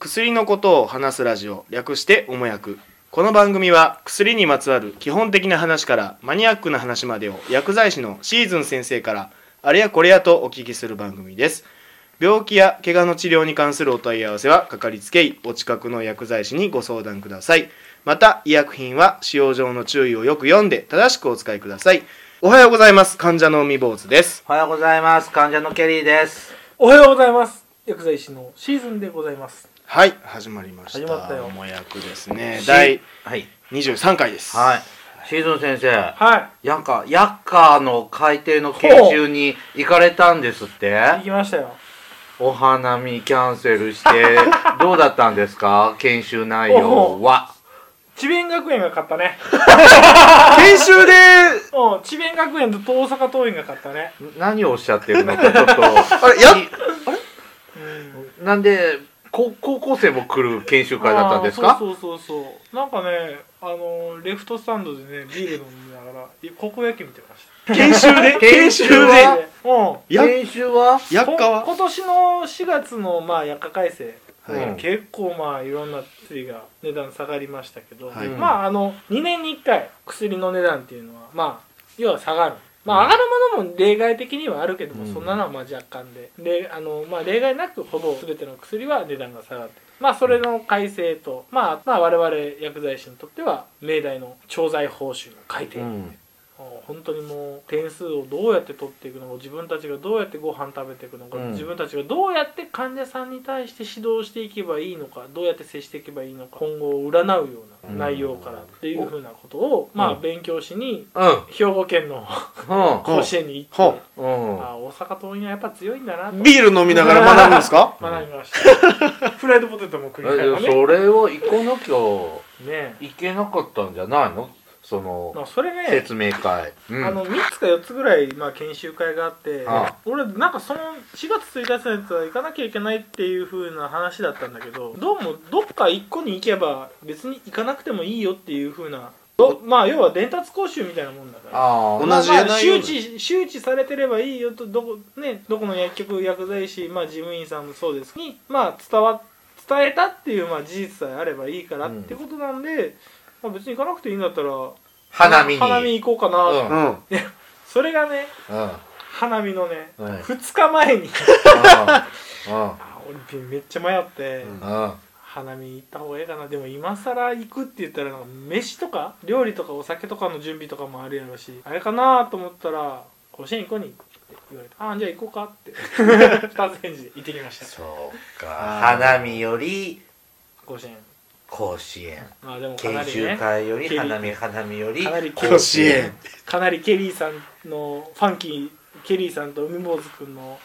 薬のことを話すラジオ略しておもやくこの番組は薬にまつわる基本的な話からマニアックな話までを薬剤師のシーズン先生からあれやこれやとお聞きする番組です。病気や怪我の治療に関するお問い合わせはかかりつけ医お近くの薬剤師にご相談ください。また医薬品は使用上の注意をよく読んで正しくお使いください。おはようございます。患者の海坊主です。おはようございます。患者のケリーです。おはようございます。薬剤師のシーズンでございますはい始まりました。始まったよ。おもやくですね。第はい。23回です。はい。シーズン先生。はい。やんかヤッカーの海底の研修に行かれたんですって？行きましたよ。お花見キャンセルして どうだったんですか？研修内容は。智弁学園が勝ったね。研修で？うん智弁学園と大阪桐蔭が勝ったね。何をおっしゃってるのかちょっと。あれやうん。なんでこ高校生も来る研修会だったんですか？そうそうそうそう。なんかねあのレフトスタンドでねビール飲みながら高校野球見てまし研修で？研 研修で？研修は？薬価はこ今年の4月のまあ薬価改正。はい。うん。結構まあいろんな薬が値段下がりましたけど、はい。まああの2年に1回薬の値段っていうのはまあ要は下がるまあ上がるものも例外的にはあるけども、うん。そんなのはまあ若干で。であの、まあ、例外なくほぼ全ての薬は値段が下がってまあそれの改正と、まあ、まあ我々薬剤師にとっては命題の調剤報酬の改定、うん本当にもう点数をどうやって取っていくのか自分たちがどうやってご飯食べていくのか、うん。自分たちがどうやって患者さんに対して指導していけばいいのかどうやって接していけばいいのか今後を占うような内容からっていうふうなことを、まあうん。勉強しにうん。兵庫県のうん。甲子園に行って、あ大阪桐蔭はやっぱ強いんだなと。ビール飲みながら学ぶんですか？学びました。フライドポテトも食いながらね。えそれを行かなきゃねいけなかったんじゃないの？そのれね説明会、うん。あの3つか4つぐらい、まあ、研修会があってああ。俺なんかその4月1日のやつは行かなきゃいけないっていう風な話だったんだけどどうもどっか1個に行けば別に行かなくてもいいよっていう風などまあ要は伝達講習みたいなもんだから。ああ。同じまあ周知周知されてればいいよとどこ,、ね、どこの薬局薬剤師、まあ、事務員さんもそうですに、まあ、伝わ伝えたっていう、まあ、事実さえあればいいからってことなんで、まあ、別に行かなくていいんだったら花見に。花見行こうかな、うん。うん。それがねうん。うん花見のね、うん。2日前に。う あ俺めっちゃ迷って、うん。んうん花見行った方がいいかな。でも今更行くって言ったらなんか飯とか料理とかお酒とかの準備とかもあるやろしあれかなと思ったら「甲子園行こうに」って言われて「ああじゃあ行こうか」って。二つ返事で行ってきました。そうか。花見より甲子園甲子園。まあでもか研なりね。修会より花見花見よりかなり甲子園。かなりケリーさんのファンキーケリーさんと海坊主くんの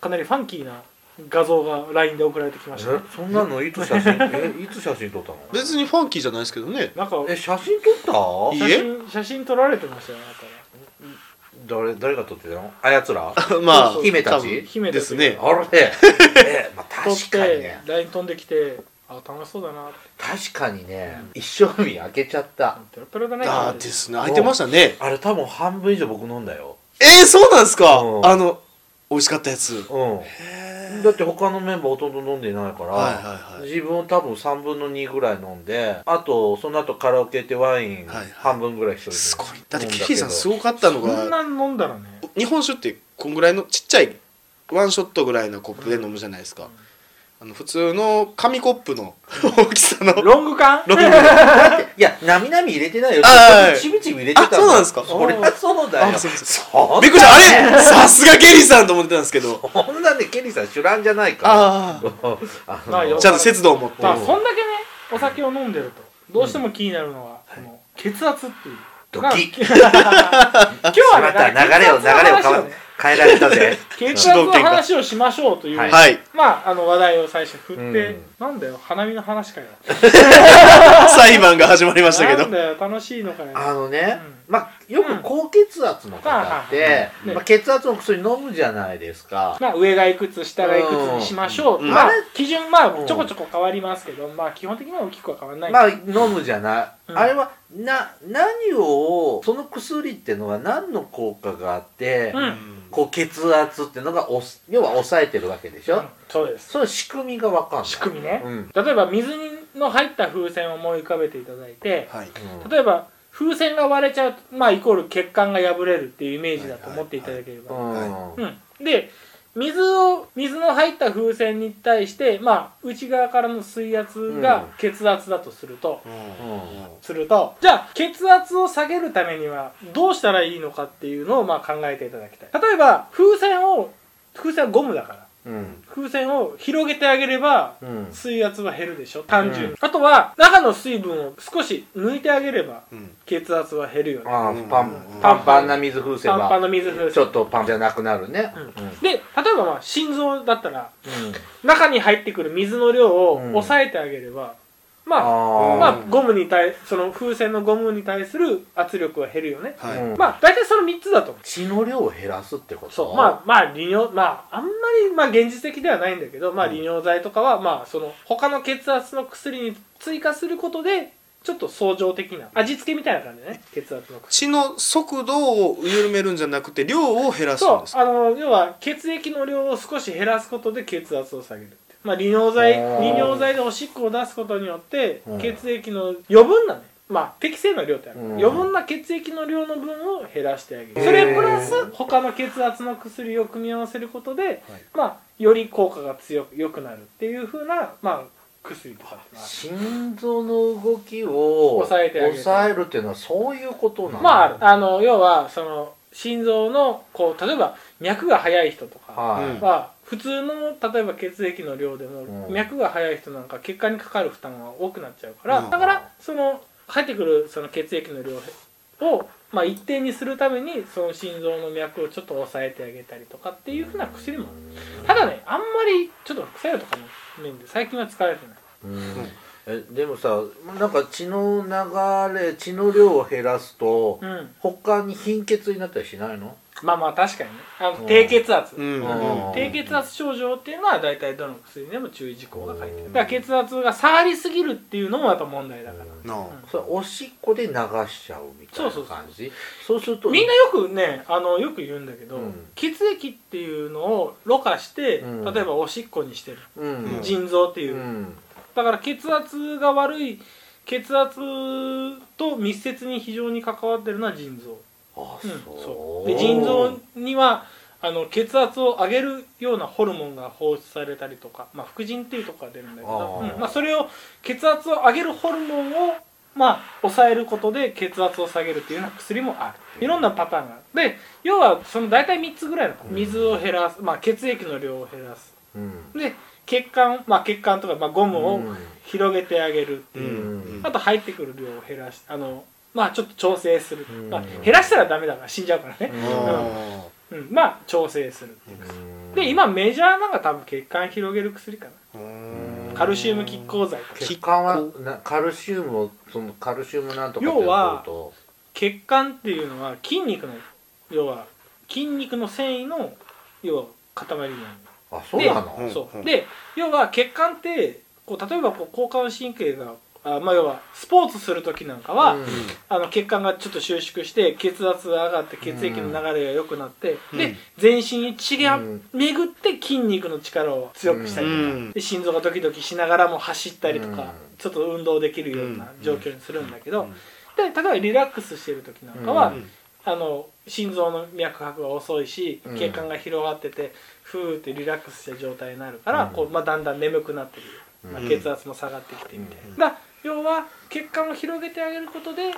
かなりファンキーな画像が LINE で送られてきました、えそんなのいつ写真え いつ写真撮ったの？別にファンキーじゃないですけどね。なんかえ写真撮っいい写真写真撮られてましたよ誰誰が撮ってたの？あやつら？まあ姫たち？姫たちですね。あれ？えまあ確かにてね LINE 飛んできてあ楽しそうだなって。確かにね一生日開けちゃった。ペロペロだね。ああですね。開いてましたね。あれ多分半分以上僕飲んだよ。えー、そうなんですか？うん。あの美味しかったやつ。うん。へだって他のメンバーほとんど飲んでないから、はいはいはい。自分多分3分の2ぐらい飲んであとその後カラオケ行ってワインはいはい。半分ぐらい一人ですごい。だってケリーさんすごかったのそんがな飲んだらね。日本酒ってこんぐらいのちっちゃいワンショットぐらいのコップで飲むじゃないですか、あの普通の紙コップの大きさの。ロング缶？ロング だっていやなみなみ入れてないよ。あーちびちび入れてたんだ。あそうなんですか？そりゃそうだ。よあそうですそんびっくりした。あれさすがケリーさんと思ってたんですけど。そんなねケリーさん知らんじゃないか。らあ あまあよあちゃんと節度を持って。まあそんだけねお酒を飲んでるとどうしても気になるのは、この血圧っていう。ドキまあ今日はし まったね流れを流れを血圧の話をね変えられたぜ。血圧の話をしましょうという、はい。はい。まああの話題を最初振って、うん。なんだよ花見の話かよ。裁判が始まりましたけど。なんだよ楽しいのかよ。あのね、うまあよく高血圧の方って、うん。うんまあ、血圧の薬飲むじゃないですか、まあ、上がいくつ下がいくつにしましょう、うん。まあ基準まあうん。ちょこちょこ変わりますけど、まあ基本的には大きくは変わらない、まあ飲むじゃない、うん。あれはな何をその薬っていうのは何の効果があって、うん。こう血圧っていうのがおす要は抑えてるわけでしょ、うん。そうです。その仕組みが分かんない。仕組みね、うん。例えば水の入った風船を思い浮かべていただいてはい。例えば風船が割れちゃうとまあイコール血管が破れるっていうイメージだと思っていただければ、うん。うん、で水を水の入った風船に対してまあ内側からの水圧が血圧だとすると、するとじゃあ血圧を下げるためにはどうしたらいいのかっていうのをまあ考えていただきたい。例えば風船を風船はゴムだから。うん風船を広げてあげればうん。水圧は減るでしょ単純に、うん。あとは中の水分を少し抜いてあげればうん。血圧は減るよね。ああうん。パンうん。パンパンな水風船は。パンパンの水風船ちょっとパンじゃなくなるね。うんうん。で例えばまあ心臓だったらうん。中に入ってくる水の量をうん。抑えてあげれば、まあまあゴムに対その風船のゴムに対する圧力は減るよね。はい。うん。まあ大体その3つだと思う。血の量を減らすってこと？そう。まあまあ利尿まああんまりまあ現実的ではないんだけどまあ利尿剤とかはまあその他の血圧の薬に追加することでちょっと相乗的な味付けみたいな感じでね。血圧の薬。血の速度を緩めるんじゃなくて量を減らすんですそう。あの要は血液の量を少し減らすことで血圧を下げるまあ利尿剤利尿剤でおしっこを出すことによってうん。血液の余分なねまあ適正な量ってある、うん。余分な血液の量の分を減らしてあげる。それプラス他の血圧の薬を組み合わせることで、まあより効果が強く良くなるっていう風なまあ薬とか心臓の動きを抑えてあげる。抑えるっていうのはそういうことなの？まあある。あの要はその心臓のこう例えば脈が速い人とかはは普通の例えば血液の量でも、うん。脈が速い人なんか血管にかかる負担が多くなっちゃうから、うん。だからその入ってくるその血液の量を、まあ、一定にするためにその心臓の脈をちょっと抑えてあげたりとかっていうふうな薬もある。ただねあんまりちょっと副作用とかの面で最近は使われてない。うんえでもさなんか血の流れ血の量を減らすとうん。他に貧血になったりしないの？まあまあ確かにね。あのうん低血圧、うん。うん。低血圧症状っていうのは大体どの薬でも注意事項が書いてある。だから血圧が下がりすぎるっていうのもやっぱ問題だから、のそれおしっこで流しちゃうみたいなそうそうそう感じそうするとみんなよくねあのよく言うんだけど、うん。血液っていうのをろ過して、うん。例えばおしっこにしてる、うん。腎臓っていう。う、んだから血圧が悪い血圧と密接に非常に関わってるのは腎臓、あうんそそう。うで腎臓にはあの血圧を上げるようなホルモンが放出されたりとか、まあ、副腎っていうところが出るんだけどうんまあ、それを血圧を上げるホルモンをまあ、抑えることで血圧を下げるっていうような薬もある。いろんなパターンがある。で要はその大体3つぐらいのうん。水を減らす、まあ、血液の量を減らす。うん。で血管、まあ、血管とか、まあ、ゴムをうん。広げてあげるっていう、うん。あと入ってくる量を減らしあのまあちょっと調整する、うん。まあ、減らしたらダメだから死んじゃうからね、あうん、まあ調整するっていう。薬で今メジャーなのが多分血管広げる薬かな。カルシウム拮抗剤。血管はなカルシウムをそのカルシウムなんとかって要はと血管っていうのは筋肉の要は筋肉の繊維の要は塊なのあそうなの？う。んそうで要は血管ってこう例えばこう交感神経があまあ要はスポーツする時なんかは、うんあの血管がちょっと収縮して血圧が上がって血液の流れが良くなって、うんで全身に血がうん。巡って筋肉の力を強くしたりとか、うん。で心臓がドキドキしながらも走ったりとか、うん。ちょっと運動できるような状況にするんだけど、うんで例えばリラックスしてる時なんかは、うん。あの心臓の脈拍が遅いしうん。血管が広がってて、ふーってリラックスした状態になるから、うん。こうまあ、だんだん眠くなってる、まあ、うん。血圧も下がってきてみたいな、うん。だから要は血管を広げてあげることで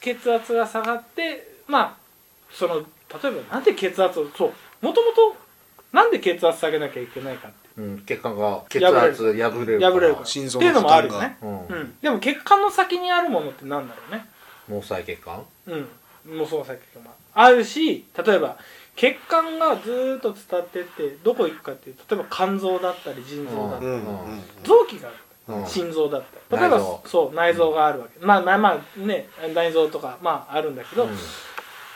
血圧が下がってまあその例えばなんで血圧をそうもともとなんで血圧下げなきゃいけないかって。うん。血管が血圧破れる破れるから。心臓っていうのもあるよね、うん。うん、でも血管の先にあるものってなんだろうね。毛細血管？うん、もうその先があるし例えば血管がずーっと伝ってってどこ行くかっていうと例えば肝臓だったり腎臓だったり、臓器がある。うん。心臓だったり。例えばそう内臓があるわけ、まあまあまあね内臓とかまああるんだけど、うん。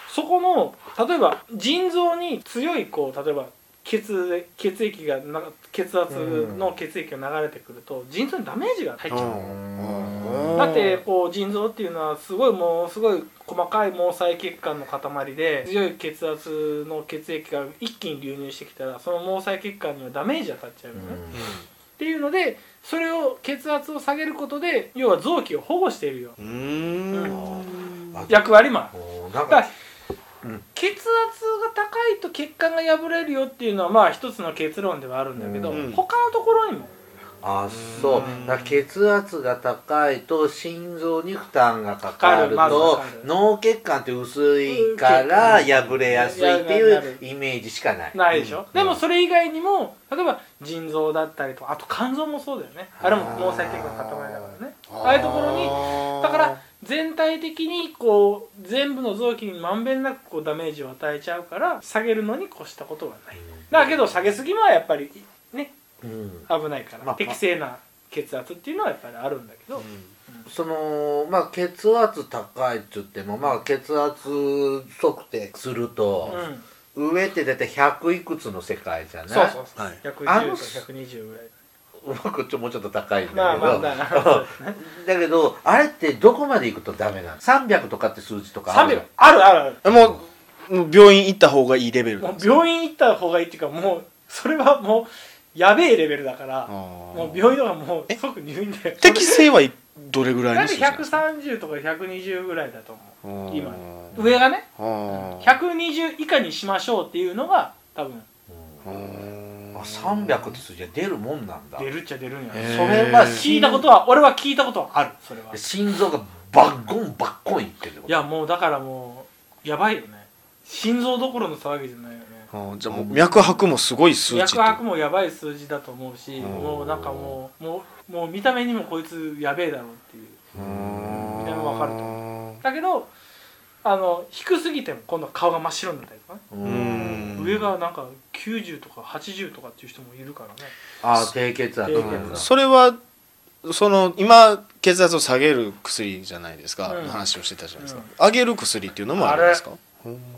そこの例えば腎臓に強いこう例えば血血液がな血圧の血液が流れてくると腎臓にダメージが入っちゃう、だってこう腎臓っていうのはすごいもうすごい細かい毛細血管の塊で強い血圧の血液が一気に流入してきたらその毛細血管にはダメージが当たっちゃうのね、っていうのでそれを血圧を下げることで要は臓器を保護しているよ。役割もある。だから血圧が高いと血管が破れるよっていうのはまあ一つの結論ではあるんだけど、うん。他のところにもあそう。うんだ血圧が高いと心臓に負担がかかると脳血管って薄いから破れやすいっていうイメージしかない。ないでしょ、うん。でもそれ以外にも例えば腎臓だったりとかあと肝臓もそうだよね。あれも毛細血管の塊だからね。ああいうところにだから全体的にこう全部の臓器にまんべんなくこうダメージを与えちゃうから下げるのに越したことはない。だけど下げすぎはやっぱりねうん危ないから、まあ適正な血圧っていうのはやっぱりあるんだけど、そのまあ血圧高いっつってもまあ血圧測定するとう、ん。上って大体100いくつの世界じゃない？そうそうそう、はい。あの110と120ぐらい。僕ちょもうちょっと高いんだけど、まあまあだからそうですねだけどあれってどこまで行くとダメなの？300とかって数字とかある？300あるあるある。もうもう病院行った方がいいレベル。なもうんですか病院行った方がいいっていうかもうそれはもうやべえレベルだからもう病院とかもうえ？即入院で適正はいどれぐらいですか？130とか120ぐらいだと思う。今。うん上がね。あー。120以下にしましょうっていうのが多分。うんあ300って数字は出るもんなんだ。出るっちゃ出るんや。それは聞いたことは俺は聞いたことはあるそれは。心臓がバッゴンバッコンいってるいやもうだからもうやばいよね。心臓どころの騒ぎじゃないよねあーじゃあもう脈拍もすごい数値脈拍もやばい数字だと思うしん。もうなんかもうもうもう見た目にもこいつやべえだろうっていう。見た目わかると。だけどあの低すぎても今度は顔が真っ白になったりとかね、上がなんか90とか80とかっていう人もいるからね。あー。低血圧低血圧それはその今血圧を下げる薬じゃないですか、うん。話をしてたじゃないですか、うん。上げる薬っていうのもあるんですか？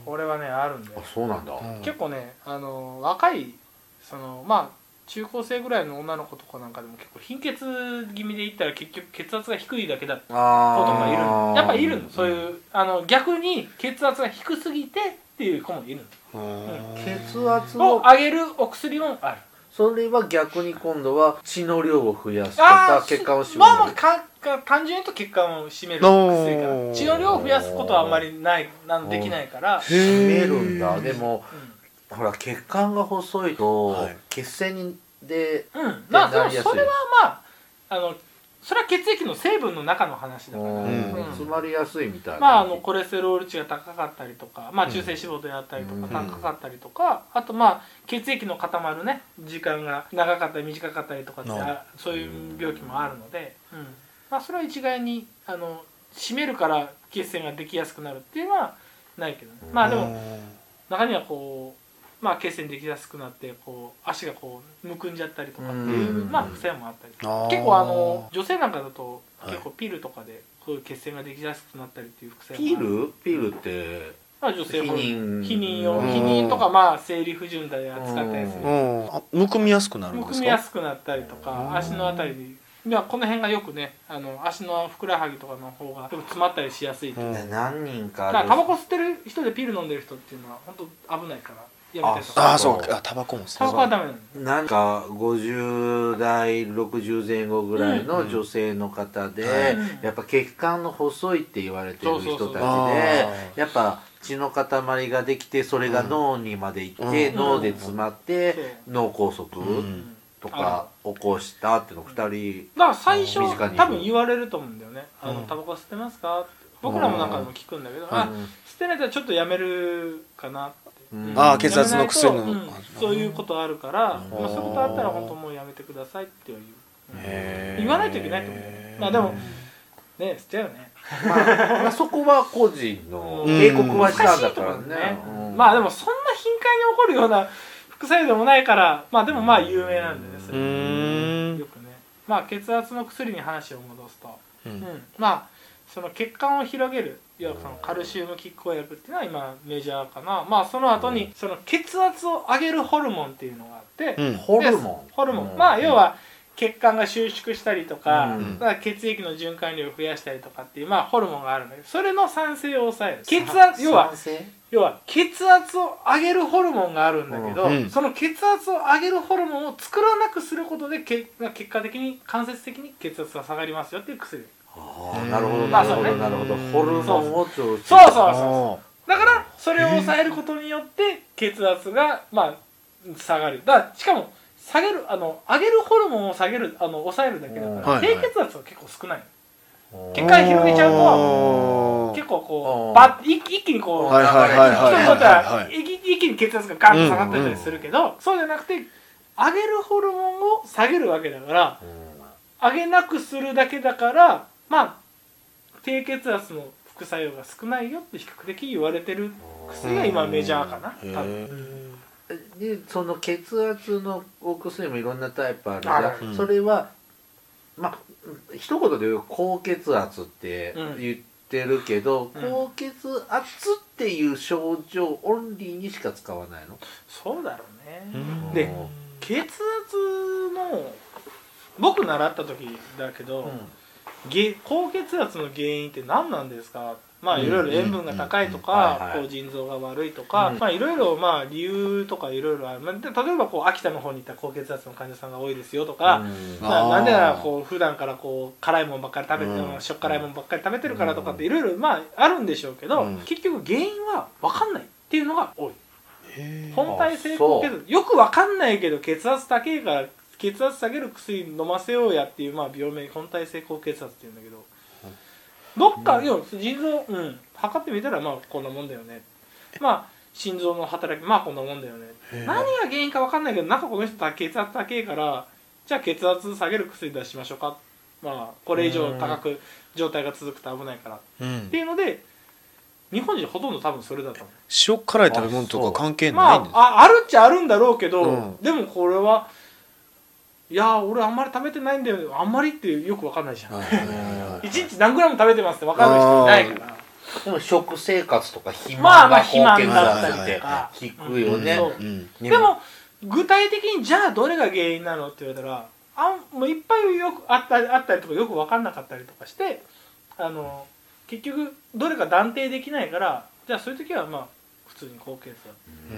これはねあるんであそうなんだ。うん。結構ねあの若いそのまあ中高生ぐらいの女の子とかなんかでも結構貧血気味でいったら結局血圧が低いだけだ子とあかいる。のやっぱいるの。そうういうあの逆に血圧が低すぎてっていう子もいる血圧のをを上げるお薬もあるそれは逆に今度は血の量を増やすとあかー血管を締める。まあまあかか単純に言うと血管を締める薬血の量を増やすことはあんまりないなんできないから、締めるんだ。でもうほら血管が細いとはい。血栓にでんうん、まあでなりやすい。もそれはまああのそれは血液の成分の中の話だから、詰まりやすいみたいな。まああのコレステロール値が高かったりとか、まあ、中性脂肪であったりとかうん。高かったりとか、あとまあ血液の固まるね時間が長かったり短かったりとかってそういう病気もあるので、うん。まあ、それは一概にあの締めるから血栓ができやすくなるっていうのはないけどね、まあでも中にはこう、まあ、血栓できやすくなってこう足がこうむくんじゃったりとかっていう、うん。まあ副作用もあったり結構あの女性なんかだとはい。結構ピルとかでこういう血栓ができやすくなったりっていう副作ピ用もある。ル？ピルってまあ女性ホルモン避妊。避妊用うん。避妊とかまあ生理不順で扱ったりすうるむくみやすくなるんむくですか？みやすくなったりとかうん。足のあたりでまあこの辺がよくねあの足のふくらはぎとかの方が詰まったりしやすいとう。何人かタバコ吸ってる人でピル飲んでる人っていうのは本当危ないからやめてと。ああそそううかあタバコもタバコはダメなの。なんか50代60前後ぐらいの女性の方で、うん。やっぱ血管の細いって言われてる人たちそうそうそう。でやっぱ血の塊ができてそれが脳にまで行って、うん。脳で詰まって、脳梗塞うん。とか起こしたっていうの2人だから最初身近にいる。多分言われると思うんだよね「あのうんタバコ吸ってますか?」って。僕らもなんかでも聞くんだけど「あうん。吸ってないとちょっとやめるかな」ってうん。あー血圧の薬の。うんそういうことあるから、うん。まあ、そういうことあったら本当もうやめてくださいっていう、うん言わないといけないと思う。まあでもね吸っちゃうよね。まあ、まあそこは個人のうん。警告はしたんだからね。ね、うんまあでもそんな頻繁に起こるような副作用でもないからまあでもまあ有名なんでねそうれよくね。まあ血圧の薬に話を戻すと、ううんん、まあその血管を広げるいわゆるそのカルシウム拮抗薬っていうのは今メジャーかな。まあその後にその血圧を上げるホルモンっていうのがあって、うん。ホルモン。ホルモン、うん。まあ要は血血管が収縮したりとか,、うん。だから血液の循環量を増やしたりとかっていう、まあ、ホルモンがあるんだけどそれの酸性を抑える。血圧要は要は血圧を上げるホルモンがあるんだけど、うん。その血圧を上げるホルモンを作らなくすることでけ結果的に間接的に血圧が下がりますよっていう薬ああなるほどうん。なるほどまあそうね。なるほどホルモンを調整そうそうそう。おだからそれを抑えることによって血圧がまあ下がる。だしかも下げるあの上げるホルモンを下げるあの抑えるだけだから、はい低血圧は結構少ない。うん血管広げちゃうと結構こうバッ一一気にこう、はいはいはいはい。人にとっては一一気に血圧がガンと下がったりするけど、そうじゃなくて上げるホルモンを下げるわけだからうん。上げなくするだけだからまあ低血圧の副作用が少ないよって比較的言われてる薬が今メジャーかなうん多分。でその血圧のお薬もいろんなタイプあるじゃん。ある。うん。それはまあ一言で言う高血圧って言ってるけど、うん。高血圧っていう症状オンリーにしか使わないの、そうだろうね、うん。で血圧の僕習った時だけど、げ高血圧の原因って何なんですか？まあうんいろいろ塩分が高いとうんはいはい。かこう腎臓が悪いとかうん。まあいろいろまあ理由とかいろいろある。まあで例えばこう秋田の方に行ったら高血圧の患者さんが多いですよとか、まあなんでならこう普段からこう辛いもんばっかり食べてうん。しょっ辛いもんばっかり食べてるからとかっていろいろまああるんでしょうけどうん。結局原因は分かんないっていうのが多い。本体性高血圧よくわかんないけど血圧高いから血圧下げる薬飲ませようやっていう、まあ、病名本体性高血圧っていうんだけど。どっか、要は腎臓うん。測ってみたらまあこんなもんだよね。まあ心臓の働きまあこんなもんだよね。何が原因かわかんないけどなんかこの人血圧高いからじゃあ血圧下げる薬出しましょうか。まあこれ以上高く状態が続くと危ないから。っうん。ていうので日本人ほとんど多分それだと思う。塩辛い食べ物とか関係ないまんですあああるっちゃあるんだろうけど、うん。でもこれはいやー俺あんまり食べてないんだよ。あんまりってよくわかんないじゃん、はい。は いはいはい一日何グラム食べてますってわかんない人いないから。でも食生活とか肥まあまあ満が高血肥満だっか聞くよね、でも具体的にじゃあどれが原因なのって言われたらあんもういっぱいよくあったりあったりとかよく分かんなかったりとかしてあの結局どれか断定できないからじゃあそういう時はまあ普通に高血圧。う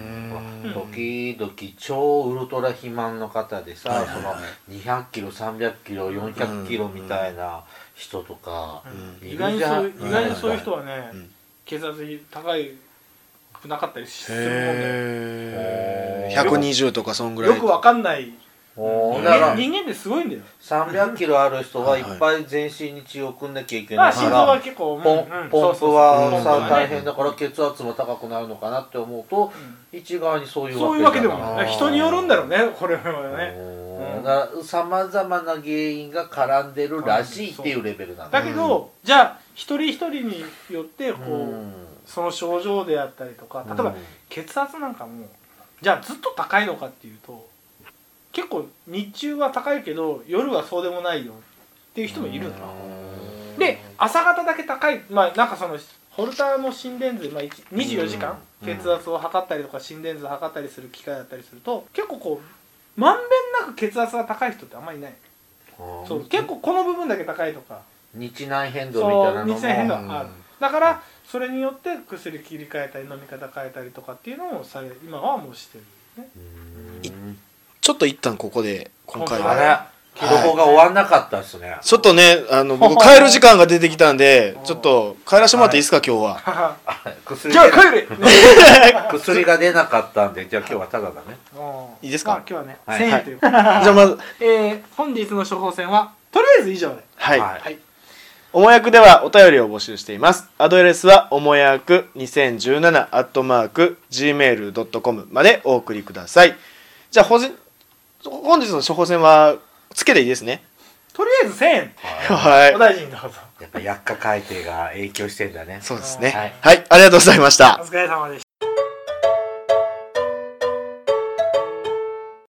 ん。時々超ウルトラ肥満の方でさ、はいはいその200キロ300キロ400キロみたいな人とか、うん。意外にそう意うん外にそういう人はね、うん。血圧高いくなかったりするもんで。へえへー120とかそんぐらい。よくわかんない人おーだから間人間ってすごいんだよ。300キロある人はいっぱい全身に血を送んなきゃいけないかまあ心臓はら結構、うんポンうん。ポンプそうそうそう。はさ大変だから血圧も高くなるのかなって思うと一側にそういうそういうわけでもない。人によるんだろうねこれはね。おー。だからさまざまな原因が絡んでるらしいっていうレベルなんだだけど、じゃあ一人一人によってこう、うん。その症状であったりとか例えば、うん。血圧なんかもじゃあずっと高いのかっていうと結構日中は高いけど夜はそうでもないよっていう人もいるんだで朝方だけ高いまあなんかそのホルターの心電図、まあ、一24時間うん。血圧を測ったりとか心電図を測ったりする機械だったりすると結構こうまんべんなく血圧が高い人ってあんまりいない。うんそう結構この部分だけ高いとか。日内変動みたいなのも。日内変動ある。だからそれによって薬切り替えたり飲み方変えたりとかっていうのをされ今はもうしてるね。うんちょっと一旦ここで今回は。はいあれ記録が終わんなかったですね。ちょっとねあの僕 帰る時間が出てきたんでちょっと帰らせてもらっていいですか今日は。薬じゃあ帰れ、ね 薬が出なかったんでじゃあ今日はただだね。いいですか？まあ、今日はね、はい。1000円という、じゃあまず。えー本日の処方箋はとりあえず以上で。はい。はい。はい。おもやくではお便りを募集しています。アドレスはおもやく2017アットマーク gmail.com までお送りください。じゃあほじ本日の処方箋はつけていいですね。とりあえず1000円はい。お大事にどうぞやっぱ薬価改定が影響してんだねそうですね。はいはい、ありがとうございましたお。疲れ様でした